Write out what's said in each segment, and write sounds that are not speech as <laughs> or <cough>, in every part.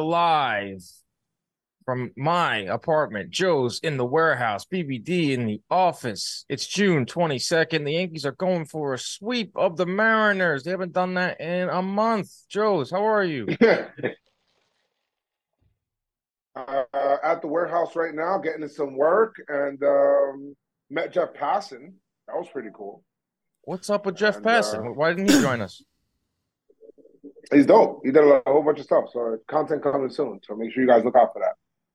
Are. Live from my apartment. Joe's in the warehouse, BBD in the office. It's June 22nd. The Yankees are going for a sweep of the Mariners. They haven't done that in a month. Joe's, how are you? <laughs> uh, at the warehouse right now, getting some work, and um, met Jeff Passan. That was pretty cool. What's up with Jeff and, Passan? Uh, Why didn't he join us? He's dope. He did a whole bunch of stuff. So content coming soon. So make sure you guys look out for that.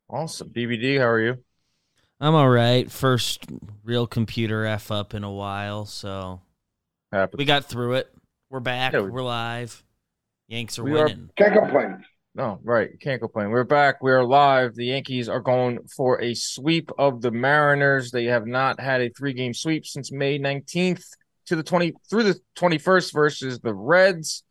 Awesome. BBD, how are you? I'm all right. First real computer F up in a while. So Happens. we got through it. We're back. Yeah, we, are live. Yanks are we winning. Are, can't complain. No, right. Can't complain. We're back. We're live. The Yankees are going for a sweep of the Mariners. They have not had a three game sweep since May 19th to the 20 through the 21st versus the Reds.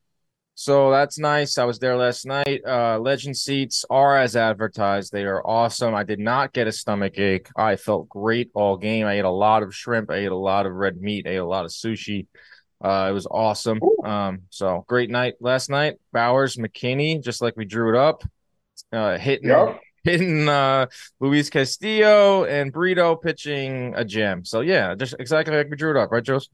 So that's nice. I was there last night. Uh, legend seats are as advertised. They are awesome. I did not get a stomach ache. I felt great all game. I ate a lot of shrimp. I ate a lot of red meat. I ate a lot of sushi. Uh, it was awesome. Um, so great night last night. Bauers McKinney, just like we drew it up, uh, hitting, yep. hitting uh, Luis Castillo and Brito pitching a gem. So yeah, just exactly like we drew it up, right, Joseph?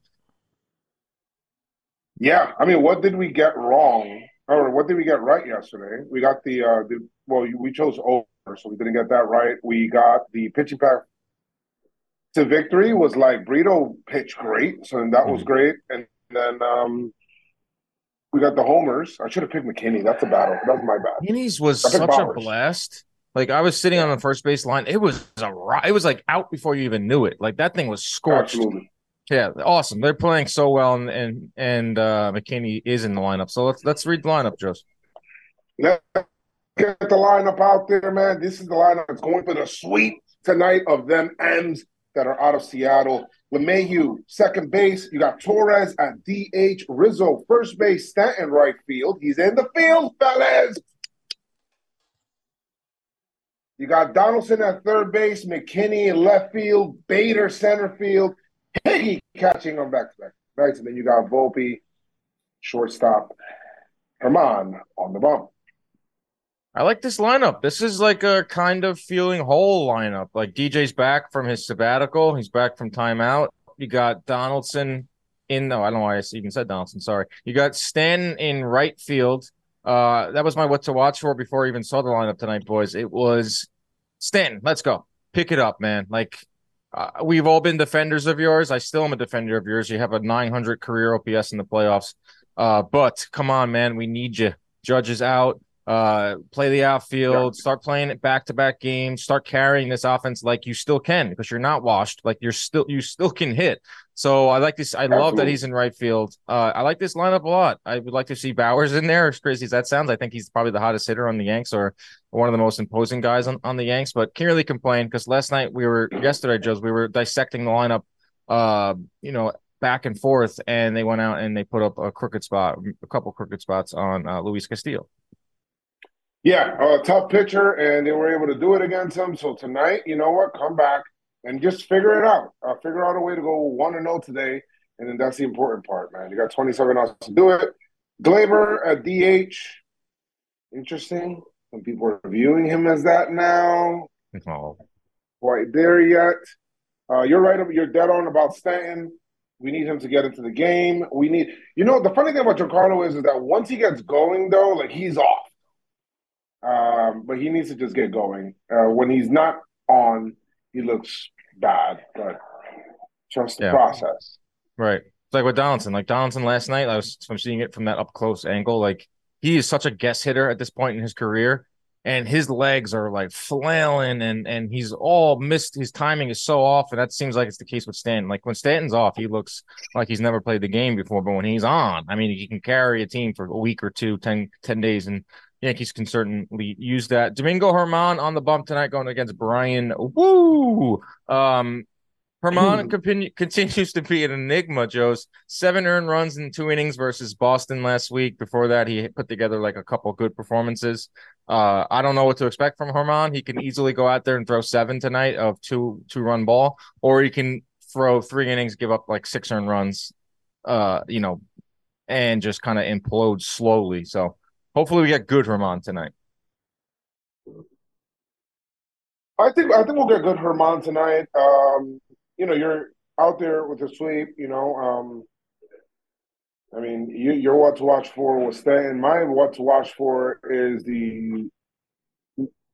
Yeah, I mean, what did we get wrong, or what did we get right yesterday? We got the uh, the well, we chose over, so we didn't get that right. We got the pitching pack to victory was like Brito pitched great, so that was mm-hmm. great, and then um we got the homers. I should have picked McKinney. That's a battle. That's my bad. McKinney's was such Bauers. a blast. Like I was sitting on the first base line, it was a it was like out before you even knew it. Like that thing was scorched. Absolutely. Yeah, awesome. They're playing so well, and and, and uh, McKinney is in the lineup. So let's let's read the lineup, Joe. Let's get the lineup out there, man. This is the lineup that's going for the sweep tonight of them M's that are out of Seattle. LeMahieu, second base. You got Torres at DH. Rizzo, first base. Stanton, right field. He's in the field, fellas. You got Donaldson at third base, McKinney in left field, Bader center field, Higgy catching on back to back. Right, and then you got Volpe, shortstop, Germán on the bump. I like this lineup. This is like a kind of feeling whole lineup. Like DJ's back from his sabbatical. He's back from timeout. You got Donaldson in. No, I don't know why I even said Donaldson. Sorry. You got Stanton in right field. Uh, that was my what to watch for before I even saw the lineup tonight, boys. It was Stanton. Let's go. Pick it up, man. Like uh, we've all been defenders of yours. I still am a defender of yours. You have a 900 career OPS in the playoffs. Uh, but come on, man, we need you. Judge is out. Uh, play the outfield. Start playing it back to back games. Start carrying this offense like you still can because you're not washed. Like you're still you still can hit. So I like this. I Absolutely. love that he's in right field. Uh, I like this lineup a lot. I would like to see Bauers in there. As crazy as that sounds, I think he's probably the hottest hitter on the Yanks or one of the most imposing guys on, on the Yanks. But can't really complain because last night we were yesterday, Joe's, we were dissecting the lineup. Uh, you know, back and forth, and they went out and they put up a crooked spot, a couple crooked spots on uh, Luis Castillo. Yeah, a tough pitcher, and they were able to do it against him. So tonight, you know what? Come back and just figure it out. Uh, figure out a way to go one and zero oh today, and then that's the important part, man. You got twenty seven hours to do it. Gleyber at DH, interesting. Some people are viewing him as that now. Oh. Quite there yet. Uh, you're right. You're dead on about Stanton. We need him to get into the game. We need, you know, the funny thing about Giancarlo is, is that once he gets going, though, like he's off. Um, but he needs to just get going. Uh, when he's not on, he looks bad, but trust the yeah. process. Right. It's like with Donaldson. Like Donaldson last night, I was from seeing it from that up close angle. Like he is such a guess hitter at this point in his career, and his legs are like flailing, and and he's all missed. His timing is so off, and that seems like it's the case with Stanton. Like when Stanton's off, he looks like he's never played the game before, but when he's on, I mean, he can carry a team for a week or two, 10, 10 days, and Yankees can certainly use that. Domingo Germán on the bump tonight, going against Bryan Woo! Um, continue, continues to be an enigma, Joe's. Seven earned runs in two innings versus Boston last week. Before that, he put together like a couple good performances. Uh, I don't know what to expect from Germán. He can easily go out there and throw seven tonight of two two run ball, or he can throw three innings, give up like six earned runs, uh, you know, and just kind of implode slowly. So hopefully we get good Germán tonight. I think I think we'll get good Germán tonight. Um, you know, you're out there with the sweep. You know, um, I mean, you, you're what to watch for with Stanton. My what to watch for is the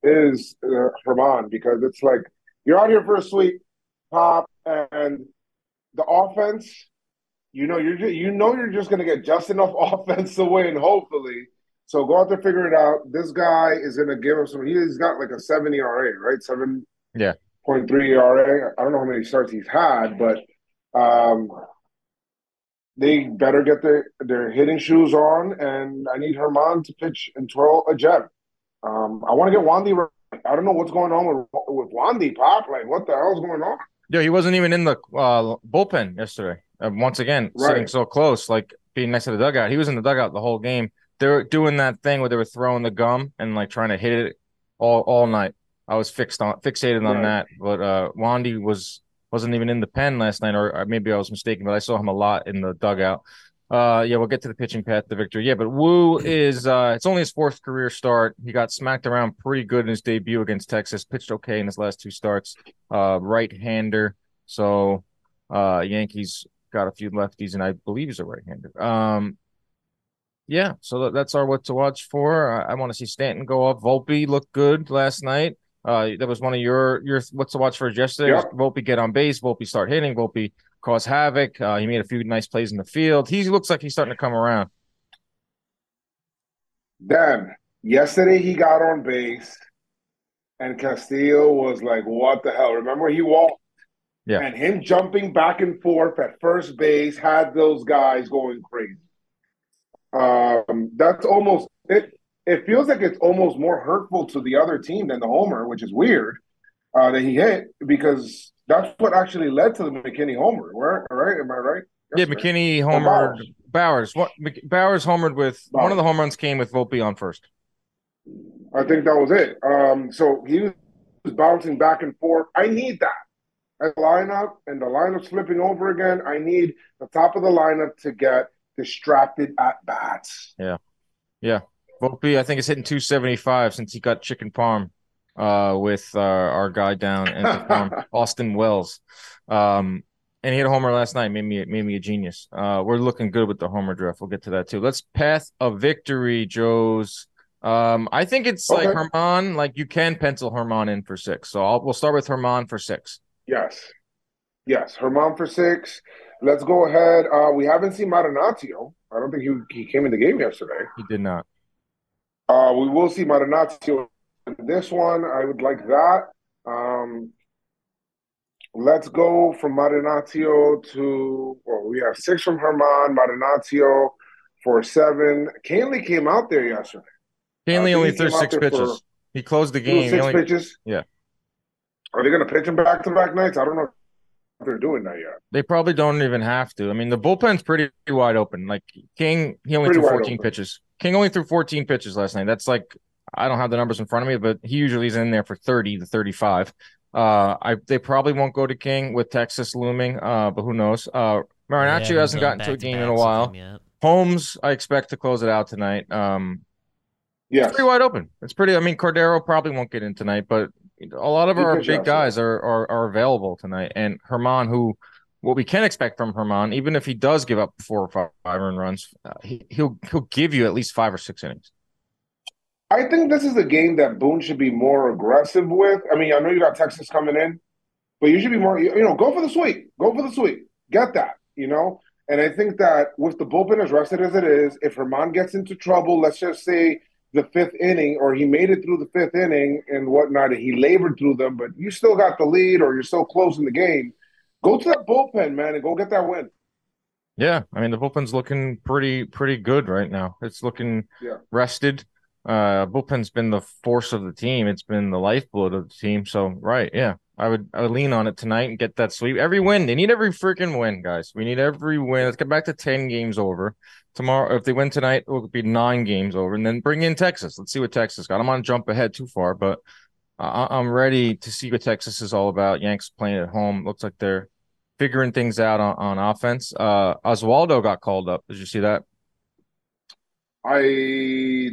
is uh, Germán because it's like you're out here for a sweep, pop, and the offense. You know, you're just, you know you're just going to get just enough <laughs> offense to win, hopefully. So go out there, figure it out. This guy is going to give him some. He's got like a seven ERA, right? Seven. Yeah. Point three ERA. I don't know how many starts he's had, but um, they better get their their hitting shoes on, and I need Germán to pitch and twirl a gem. Um, I want to get Wandy. Right. I don't know what's going on with with Wandy Pop. Like, what the hell's going on? Yeah, he wasn't even in the uh, bullpen yesterday. Uh, once again, right. sitting so close, like being next to the dugout. He was in the dugout the whole game. They were doing that thing where they were throwing the gum and like trying to hit it all all night. I was fixed on fixated on right. that, but uh, Wandy was wasn't even in the pen last night, or, or maybe I was mistaken, but I saw him a lot in the dugout. Uh, yeah, we'll get to the pitching path to victory. Yeah, but Wu is uh, it's only his fourth career start. He got smacked around pretty good in his debut against Texas. Pitched okay in his last two starts. Uh, right hander. So, uh, Yankees got a few lefties, and I believe he's a right hander. Um, yeah, so that's our what to watch for. I, I want to see Stanton go up. Volpe looked good last night. Uh, that was one of your your what's to watch for yesterday. Yep. Volpe get on base. Volpe start hitting. Volpe cause havoc. Uh, he made a few nice plays in the field. He looks like he's starting to come around. Dan, yesterday he got on base, and Castillo was like, "What the hell?" Remember he walked. Yeah. And him jumping back and forth at first base had those guys going crazy. Um, that's almost it it feels like it's almost more hurtful to the other team than the homer, which is weird uh, that he hit because that's what actually led to the McKinney homer. Right? right? Am I right? yeah, McKinney homered. Bowers. Bauers. What Bauers homered with Bauers. one of the home runs came with Volpe on first. I think that was it. Um, so he was bouncing back and forth. I need that as lineup, and the lineup's flipping over again. I need the top of the lineup to get distracted at bats. Yeah, yeah. Volpe, I think, is hitting 275 since he got chicken parm uh, with uh, our guy down in the <laughs> farm, Austin Wells. Um, and he had a homer last night, made me made me a genius. Uh, we're looking good with the homer draft. We'll get to that too. Let's path of victory, Joe's. Um, I think it's okay. like Germán. Like you can pencil Germán in for six. So I'll, we'll start with Germán for six. Yes, yes, Germán for six. Let's go ahead. Uh, we haven't seen Marinaccio. I don't think he he came in the game yesterday. He did not. Uh, we will see Marinaccio in this one. I would like that. Um, let's go from Marinaccio to, well, we have six from Germán, Marinaccio for seven. Kahnle came out there yesterday. Kahnle uh, only threw six pitches. He closed the game. Six only, pitches? Yeah. Are they going to pitch him back to back nights? I don't know they're doing that yet. They probably don't even have to. I mean, the bullpen's pretty wide open. Like King, he only pretty threw 14 pitches. King only threw 14 pitches last night. That's like I don't have the numbers in front of me, but he usually is in there for 30 to 35. Uh, I they probably won't go to King with Texas looming. Uh, but who knows? Uh, Marinaccio yeah, hasn't gotten to a game in a while. Holmes, I expect to close it out tonight. Um, yeah, pretty wide open. It's pretty. I mean, Cordero probably won't get in tonight, but a lot of our big guys are, are are available tonight. And Germán, who what we can expect from Germán, even if he does give up four or five earned runs, uh, he, he'll he'll give you at least five or six innings. I think this is a game that Boone should be more aggressive with. I mean, I know you got Texas coming in, but you should be more. You know, go for the sweep. Go for the sweep. Get that. You know. And I think that with the bullpen as rested as it is, if Germán gets into trouble, let's just say the fifth inning, or he made it through the fifth inning and whatnot, and he labored through them, but you still got the lead, or you're still close in the game Go to that bullpen, man, and go get that win. Yeah, I mean the bullpen's looking pretty pretty good right now. It's looking yeah. rested. Uh bullpen's been the force of the team. It's been the lifeblood of the team. So right, yeah. I would I would lean on it tonight and get that sweep. Every win. They need every freaking win, guys. We need every win. Let's get back to 10 games over. Tomorrow, if they win tonight, it will be nine games over. And then bring in Texas. Let's see what Texas got. I'm on jump ahead too far, but I- am ready to see what Texas is all about. Yanks playing at home. Looks like they're figuring things out on, on offense. Uh, Oswaldo got called up. Did you see that? I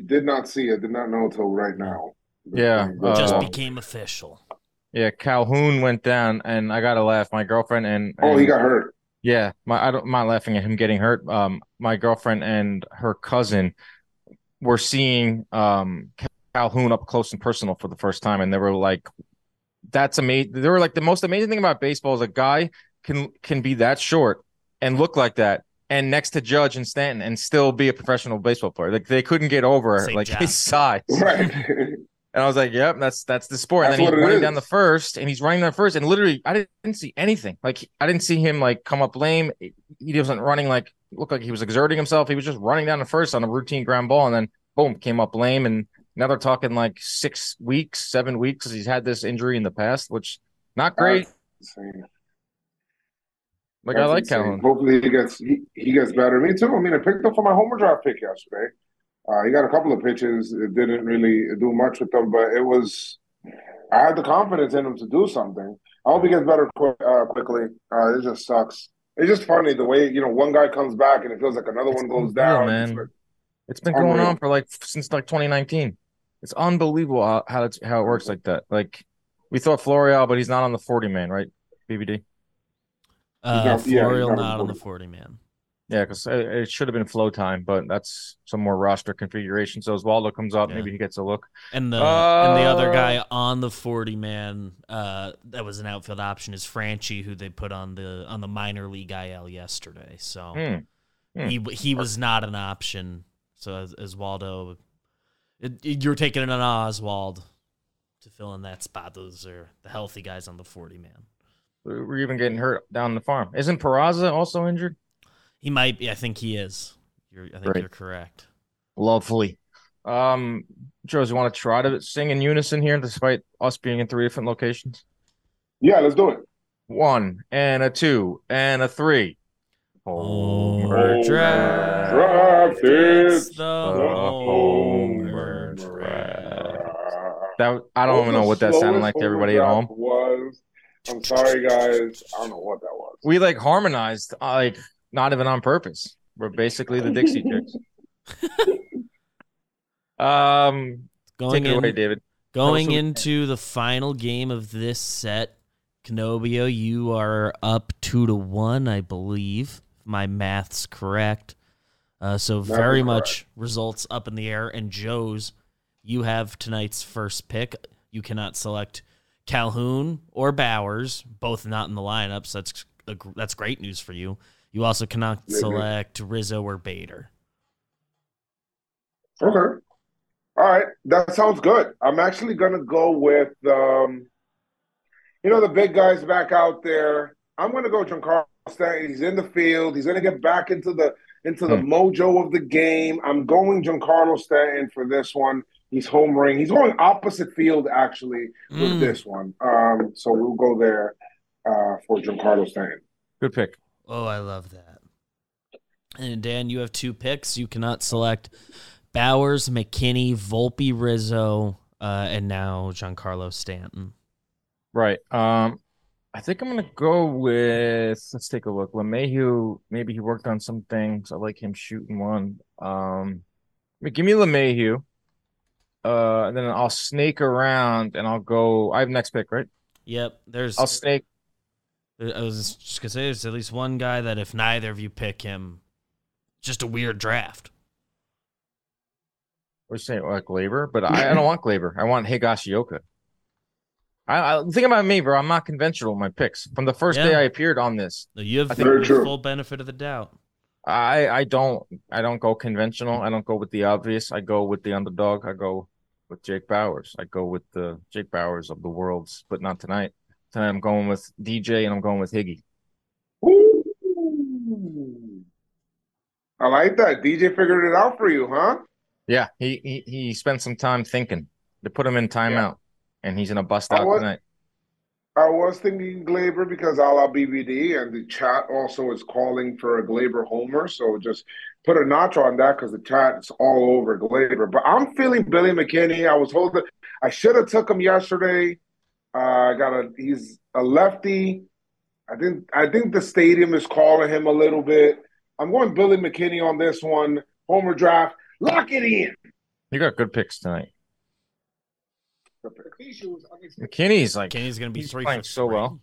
did not see it. Did not know until right now. Yeah, uh, Just Uh, became official. Yeah, Calhoun went down, and I gotta laugh. My girlfriend and, oh, he got hurt. Yeah, my I don't, I'm not laughing at him getting hurt. Um, my girlfriend and her cousin were seeing um Calhoun up close and personal for the first time, and they were like, "That's amazing." They were like, "The most amazing thing about baseball is a guy can can be that short and look like that." And next to Judge and Stanton, and still be a professional baseball player. Like they couldn't get over Same like <laughs> job. his size. Right. <laughs> And I was like, "Yep, that's that's the sport." That's and then he's running down the first, and he's running down first, and literally, I didn't, see anything. Like, I didn't see him like come up lame. He wasn't running like looked like he was exerting himself. He was just running down the first on a routine ground ball, and then boom, came up lame. And now they're talking like six weeks, seven weeks. He's had this injury in the past, which not great. Like I like insane. Calhoun. Hopefully he gets he, he gets better. Me too. I mean, I picked up for my homer draft pick yesterday. Uh, he got a couple of pitches. It didn't really do much with them, but it was. I had the confidence in him to do something. I hope he gets better quick, uh, quickly. Uh, it just sucks. It's just funny the way you know one guy comes back and it feels like another It's one goes unreal, down. man. It's like- It's been going Unreal. on for like since like 2019. It's unbelievable how how, it's, how it works like that. Like we thought Florial, but he's not on the 40 man, right? BBD. Uh, not- yeah, he's Florial not not on the 40 man. Yeah, because it, it should have been flow time, but that's some more roster configuration. So Oswaldo comes up, Yeah. maybe he gets a look. And the and the other Uh, guy on the 40 man uh that was an outfield option is Franchy who they put on the on the minor league IL yesterday. So Hmm. Hmm. he he was not an option. So as, Oswaldo it, it- you're taking an Oswald to fill in that spot. Those are the healthy guys on the 40 man. We're even getting hurt down the farm. Isn't Peraza also injured? He might be I think he is. You're I think Right. you're correct. Lovely. Um, Joes, you want to try to sing in unison here, despite us being in three different locations? yeah, let's do it. One and a two and a three. Homer draft. draft, It's it's the the Homer Homer draft. That I don't even know what that sounded like to everybody at home. Was I'm sorry, guys. I don't know what that was. We like harmonized, uh, like not even on purpose. We're basically the Dixie <laughs> Chicks. Um, Going take it in, away, David. going Tell us into the final game of this set, Canobio, you are up two to one, I believe. if My math's correct. Uh, so That very is much results up in the air. And Joe's, you have tonight's first pick. You cannot select Calhoun or Bauers, both not in the lineup. So that's a, that's great news for you. You also cannot Yeah, yeah. select Rizzo or Bader. Okay. All right. That sounds good. I'm actually gonna go with um you know the big guys back out there. I'm gonna go Giancarlo Stanton. He's in the field. He's gonna get back into the into the Hmm. mojo of the game. I'm going Giancarlo Stanton for this one. He's home homering. He's going opposite field actually with Mm. this one. Um, so we'll go there uh, for Giancarlo Stanton. Good pick. Oh, I love that. And Dan, you have two picks. You cannot select Bauers, McKinney, Volpe, Rizzo, uh, and now Giancarlo Stanton. Right. Um, I think I'm gonna go with. Let's take a look. LeMahieu. Maybe he worked on some things. I like him shooting one. Um, give me LeMahieu. Uh, and then I'll snake around and I'll go. I have next pick, right? Yep. There's. I'll snake. I was just gonna say there's at least one guy that if neither of you pick him, just a weird draft. We're saying like Gleyber, but I, I don't want Gleyber. I want Higashioka. I, I think about me, bro. I'm not conventional in my picks. From the first day I appeared on this, No, You have I the think- Very full benefit of the doubt. I I don't I don't go conventional. I don't go with the obvious. I go with the underdog. I go with Jake Bauers. I go with the Jake Bauers of the worlds, but not tonight. Tonight I'm going with DJ and I'm going with Higgy. Ooh. I like that. DJ figured it out for you, huh? Yeah, he he, he spent some time thinking. to put him in timeout, and he's gonna bust I out was- tonight. I was thinking Gleyber because a la BBD, and the chat also is calling for a Gleyber homer. So just put a notch on that because the chat is all over Gleyber. But I'm feeling Billy McKinney. I was holding. I should have took him yesterday. I got a. He's a lefty. I think. I think the stadium is calling him a little bit. I'm going Billy McKinney on this one. Homer draft. Lock it in. You got good picks tonight. McKinney's like McKinney's gonna be he's three playing so three. well.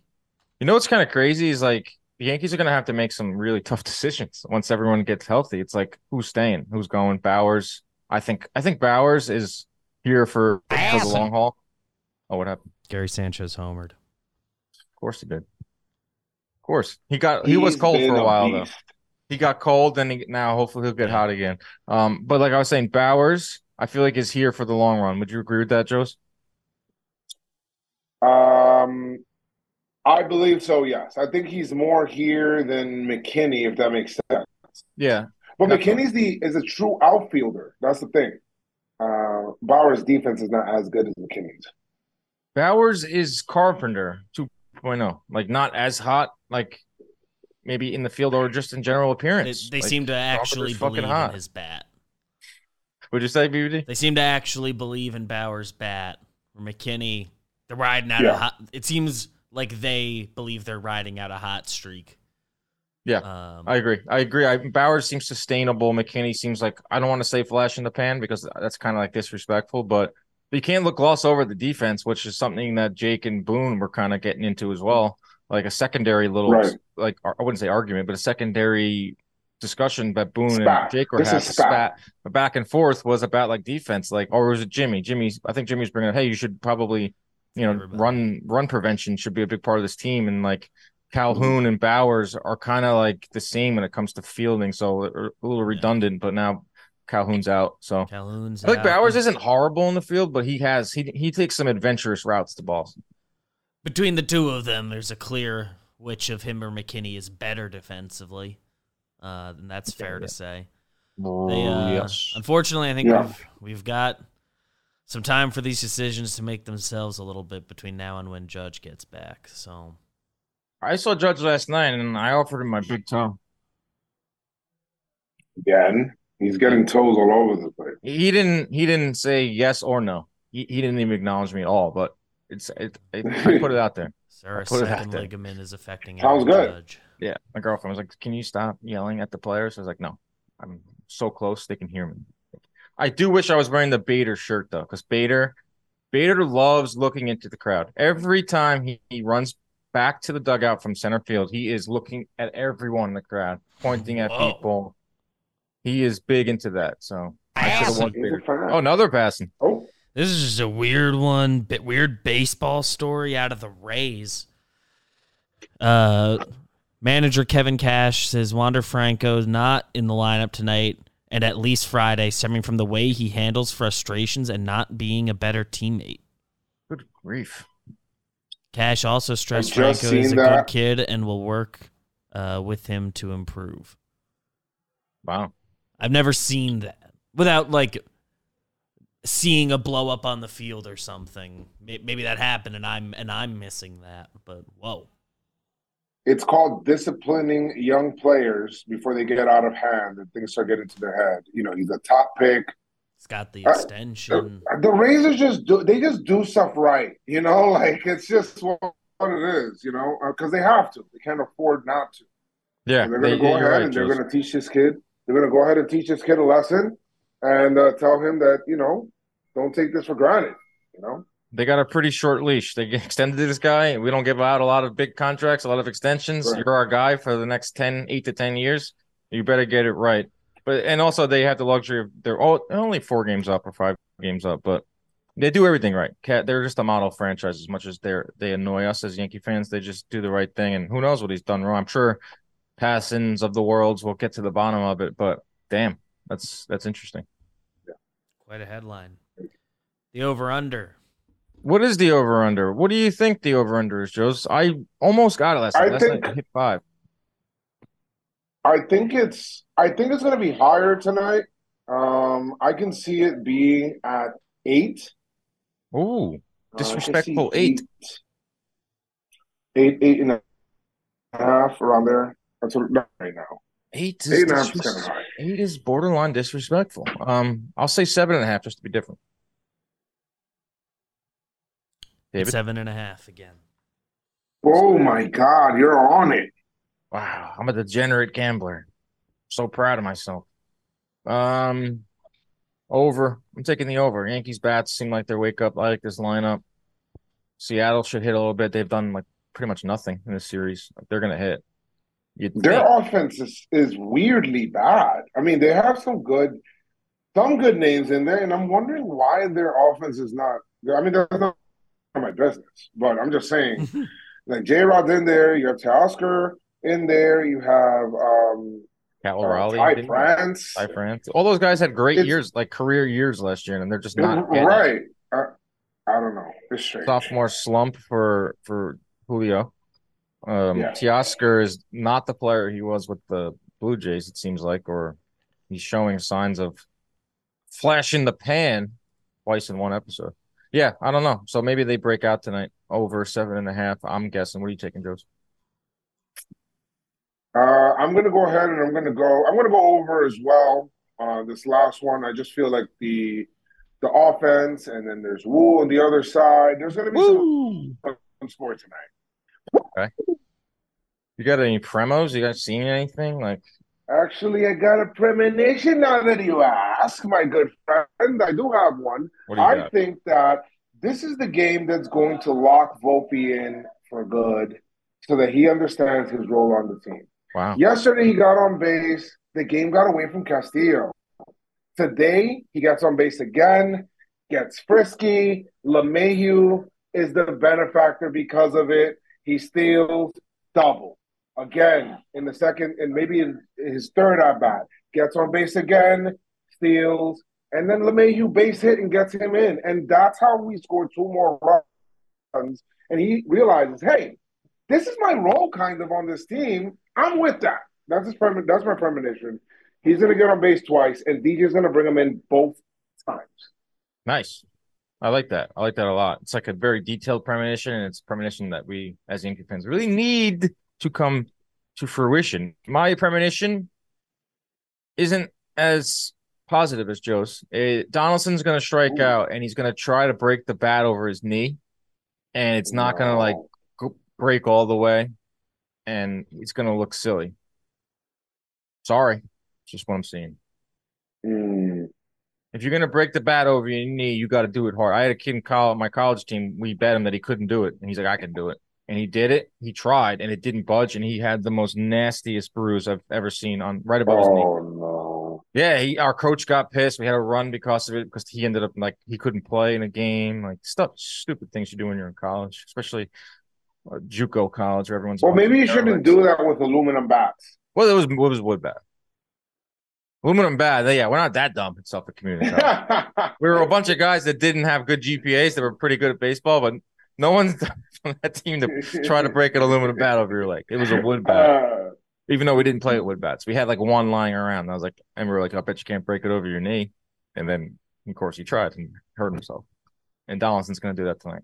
You know what's kind of crazy is like the Yankees are going to have to make some really tough decisions once everyone gets healthy. It's like who's staying, who's going. Bauers, I think. I think Bauers is here for for the long haul. Oh, what happened? Gary Sanchez homered. Of course he did. Of course he got. He was cold for a while though. He got cold, and he, now hopefully he'll get Yeah. hot again. Um, but like I was saying, Bauers, I feel like is here for the long run. Would you agree with that, Joes? Um, I believe so. Yes, I think he's more here than McKinney, if that makes sense. Yeah, But Definitely. McKinney's the is a true outfielder. That's the thing. Uh, Bauer's defense is not as good as McKinney's. Bauers is Carpenter 2.0, like not as hot, like maybe in the field or just in general appearance. they Like, seem to actually Carpenter's fucking believe hot. in his bat. Would you say, BBD? They seem to actually believe in Bauers' bat. Or McKinney, they're riding out Yeah. a hot. It seems like they believe they're riding out a hot streak. Yeah, Um, I agree. I agree. I, Bauers seems sustainable. McKinney seems like I don't want to say flash in the pan because that's kind of like disrespectful, but you can't look gloss over the defense, which is something that Jake and Boone were kind of getting into as well. Like a secondary little, Right. like I wouldn't say argument, but a secondary discussion that Boone Spat. and Jake were This is having. spat. Spat, back and forth was about like defense, like or was it Jimmy? Jimmy's. I think Jimmy's bringing up, hey, you should probably, you know, Everybody. run run prevention should be a big part of this team, and like Mm-hmm. Calhoun and Bauers are kind of like the same when it comes to fielding, so a little redundant. But now Calhoun's out, so Calhoun's I think out. Bauers isn't horrible in the field, but he has he he takes some adventurous routes to balls. Between the two of them, there's a clear which of him or McKinney is better defensively. Uh, and that's fair yeah. to say. Oh, They, uh, Unfortunately, I think Yeah. we've, we've got some time for these decisions to make themselves a little bit between now and when Judge gets back. So I saw Judge last night, and I offered him my big toe. Again, he's getting toes all over the place. He didn't he didn't say yes or no. He he didn't even acknowledge me at all. But it's it, it I put it out there. <laughs> Sarah's put it out there. ligament is affecting Sounds good. Judge. Yeah, my girlfriend was like, "Can you stop yelling at the players?" I was like, "No, I'm so close they can hear me." I do wish I was wearing the Bader shirt though, because Bader, Bader loves looking into the crowd. Every time he, he runs back to the dugout from center field, he is looking at everyone in the crowd, pointing at Whoa. people. He is big into that. So I should have Passing. won He's a Bader. fan. Oh, another passing. Oh, This is just a weird one, bit weird baseball story out of the Rays. Uh, manager Kevin Cash says Wander Franco is not in the lineup tonight and at least Friday, stemming from the way he handles frustrations and not being a better teammate. Good grief. Cash also stressed I just Franco is a seen good kid and will work uh, with him to improve. Wow. I've never seen that without like seeing a blow up on the field or something. Maybe that happened and I'm and I'm missing that. But whoa, it's called disciplining young players before they get out of hand and things start getting to their head. You know, he's a top pick. it's got the Uh, extension. The Razors just do they just do stuff right, you know, <laughs> like it's just what it is, you know, because they have to. They can't afford not to. Yeah, And they're going to go ahead right, and they're going to teach this kid. They're going to go ahead and teach this kid a lesson and uh, tell him that you know, don't take this for granted. You know, They got a pretty short leash. They extended to this guy. We don't give out a lot of big contracts, a lot of extensions. Right. You're our guy for the next 10, 8 to 10 years. You better get it right. But and also they have the luxury of they're all only four games up or five games up, but they do everything right. Cat they're just a model franchise as much as they're they annoy us as Yankee fans. They just do the right thing and who knows what he's done wrong. I'm sure Passans of the worlds We'll get to the bottom of it, but damn, that's that's interesting. Quite a headline. The over under. What is the over under? What do you think the over under is, Joe's? I almost got it last I night. Last think- night I hit five. I think it's I think it's going to be higher tonight. Um, I can see it being at eight. Ooh, Uh, I Disrespectful see eight. eight, eight and a half around there. That's what not right now. eight is Eight and a half disres- kind of high. eight is borderline disrespectful. Um, I'll say seven and a half just to be different. David, Seven and a half again. Oh my God, you're on it. wow, I'm a degenerate gambler. So proud of myself. Um, Over. I'm taking the over. Yankees bats seem like they're wake up. I like this lineup. Seattle should hit a little bit. They've done like pretty much nothing in this series. They're gonna hit. You'd Their think. offense is, is weirdly bad. I mean, they have some good some good names in there, and I'm wondering why their offense is not. I mean, that's not my business, but I'm just saying, <laughs> like J Rod's in there, you have Teoscar in there, you have um, Cal uh, Raleigh, Ty France, Ty France. All those guys had great It's- years, like career years last year, and they're just not right? Uh, I don't know. Sophomore slump for for Julio. Um, Yeah. Teoscar is not the player he was with the Blue Jays. It seems like, or he's showing signs of flashing the pan twice in one episode. Yeah, I don't know. So maybe they break out tonight over seven and a half. I'm guessing. What are you taking, Joe? Uh, I'm gonna go ahead and I'm gonna go. I'm gonna go over as well. Uh, this last one, I just feel like the the offense, and then there's Wu on the other side. There's gonna be some fun sports tonight. You got any premos? You guys seen anything? Like, Actually, I got a premonition now that you ask, my good friend. I do have one. do I got? think that this is the game that's going to lock Volpe in for good, so that he understands his role on the team. Wow. Yesterday he got on base. The game got away from Castillo. Today he gets on base again, gets frisky. LeMahieu is the benefactor because of it. He steals double again in the second and maybe in his third at bat. Gets on base again, steals, and then LeMahieu base hit and gets him in. And that's how we scored two more runs. And he realizes, hey, this is my role kind of on this team. I'm with that. That's his premin- that's my premonition. He's gonna get on base twice, and DJ's gonna bring him in both times. Nice. I like that. I like that a lot. It's like a very detailed premonition, and it's a premonition that we, as Yankee fans, really need to come to fruition. My premonition isn't as positive as Joe's. Eh, Donaldson's going to strike Ooh. out, and he's going to try to break the bat over his knee, and it's not going to like go- break all the way, and it's going to look silly. Sorry, it's just what I'm seeing. Mm. If you're gonna break the bat over your knee, you got to do it hard. I had a kid in college, my college team. We bet him that he couldn't do it, and he's like, "I can do it," and he did it. He tried, and it didn't budge, and he had the most nastiest bruise I've ever seen on right above his knee. Oh no. Yeah, he our coach got pissed. We had a run because of it because he ended up like he couldn't play in a game. Like stuff, stupid things you do when you're in college, especially uh, JUCO college where everyone's. Well, maybe you shouldn't do that with aluminum bats. Well, it was what was wood bat. Aluminum bat. Yeah, we're not that dumb in Suffolk Community College. <laughs> we were a bunch of guys that didn't have good GPAs that were pretty good at baseball, but no one's <laughs> on that team to try to break an aluminum bat over your leg. It was a wood bat, Uh, even though we didn't play with wood bats. We had like one lying around. I was like, and we were like, I bet you can't break it over your knee. And then, of course, he tried and hurt himself. And Donaldson's going to do that tonight.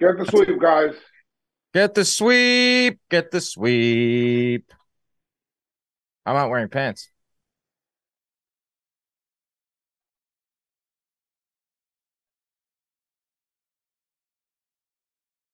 get the sweep, guys. Get the sweep. Get the sweep. I'm not wearing pants.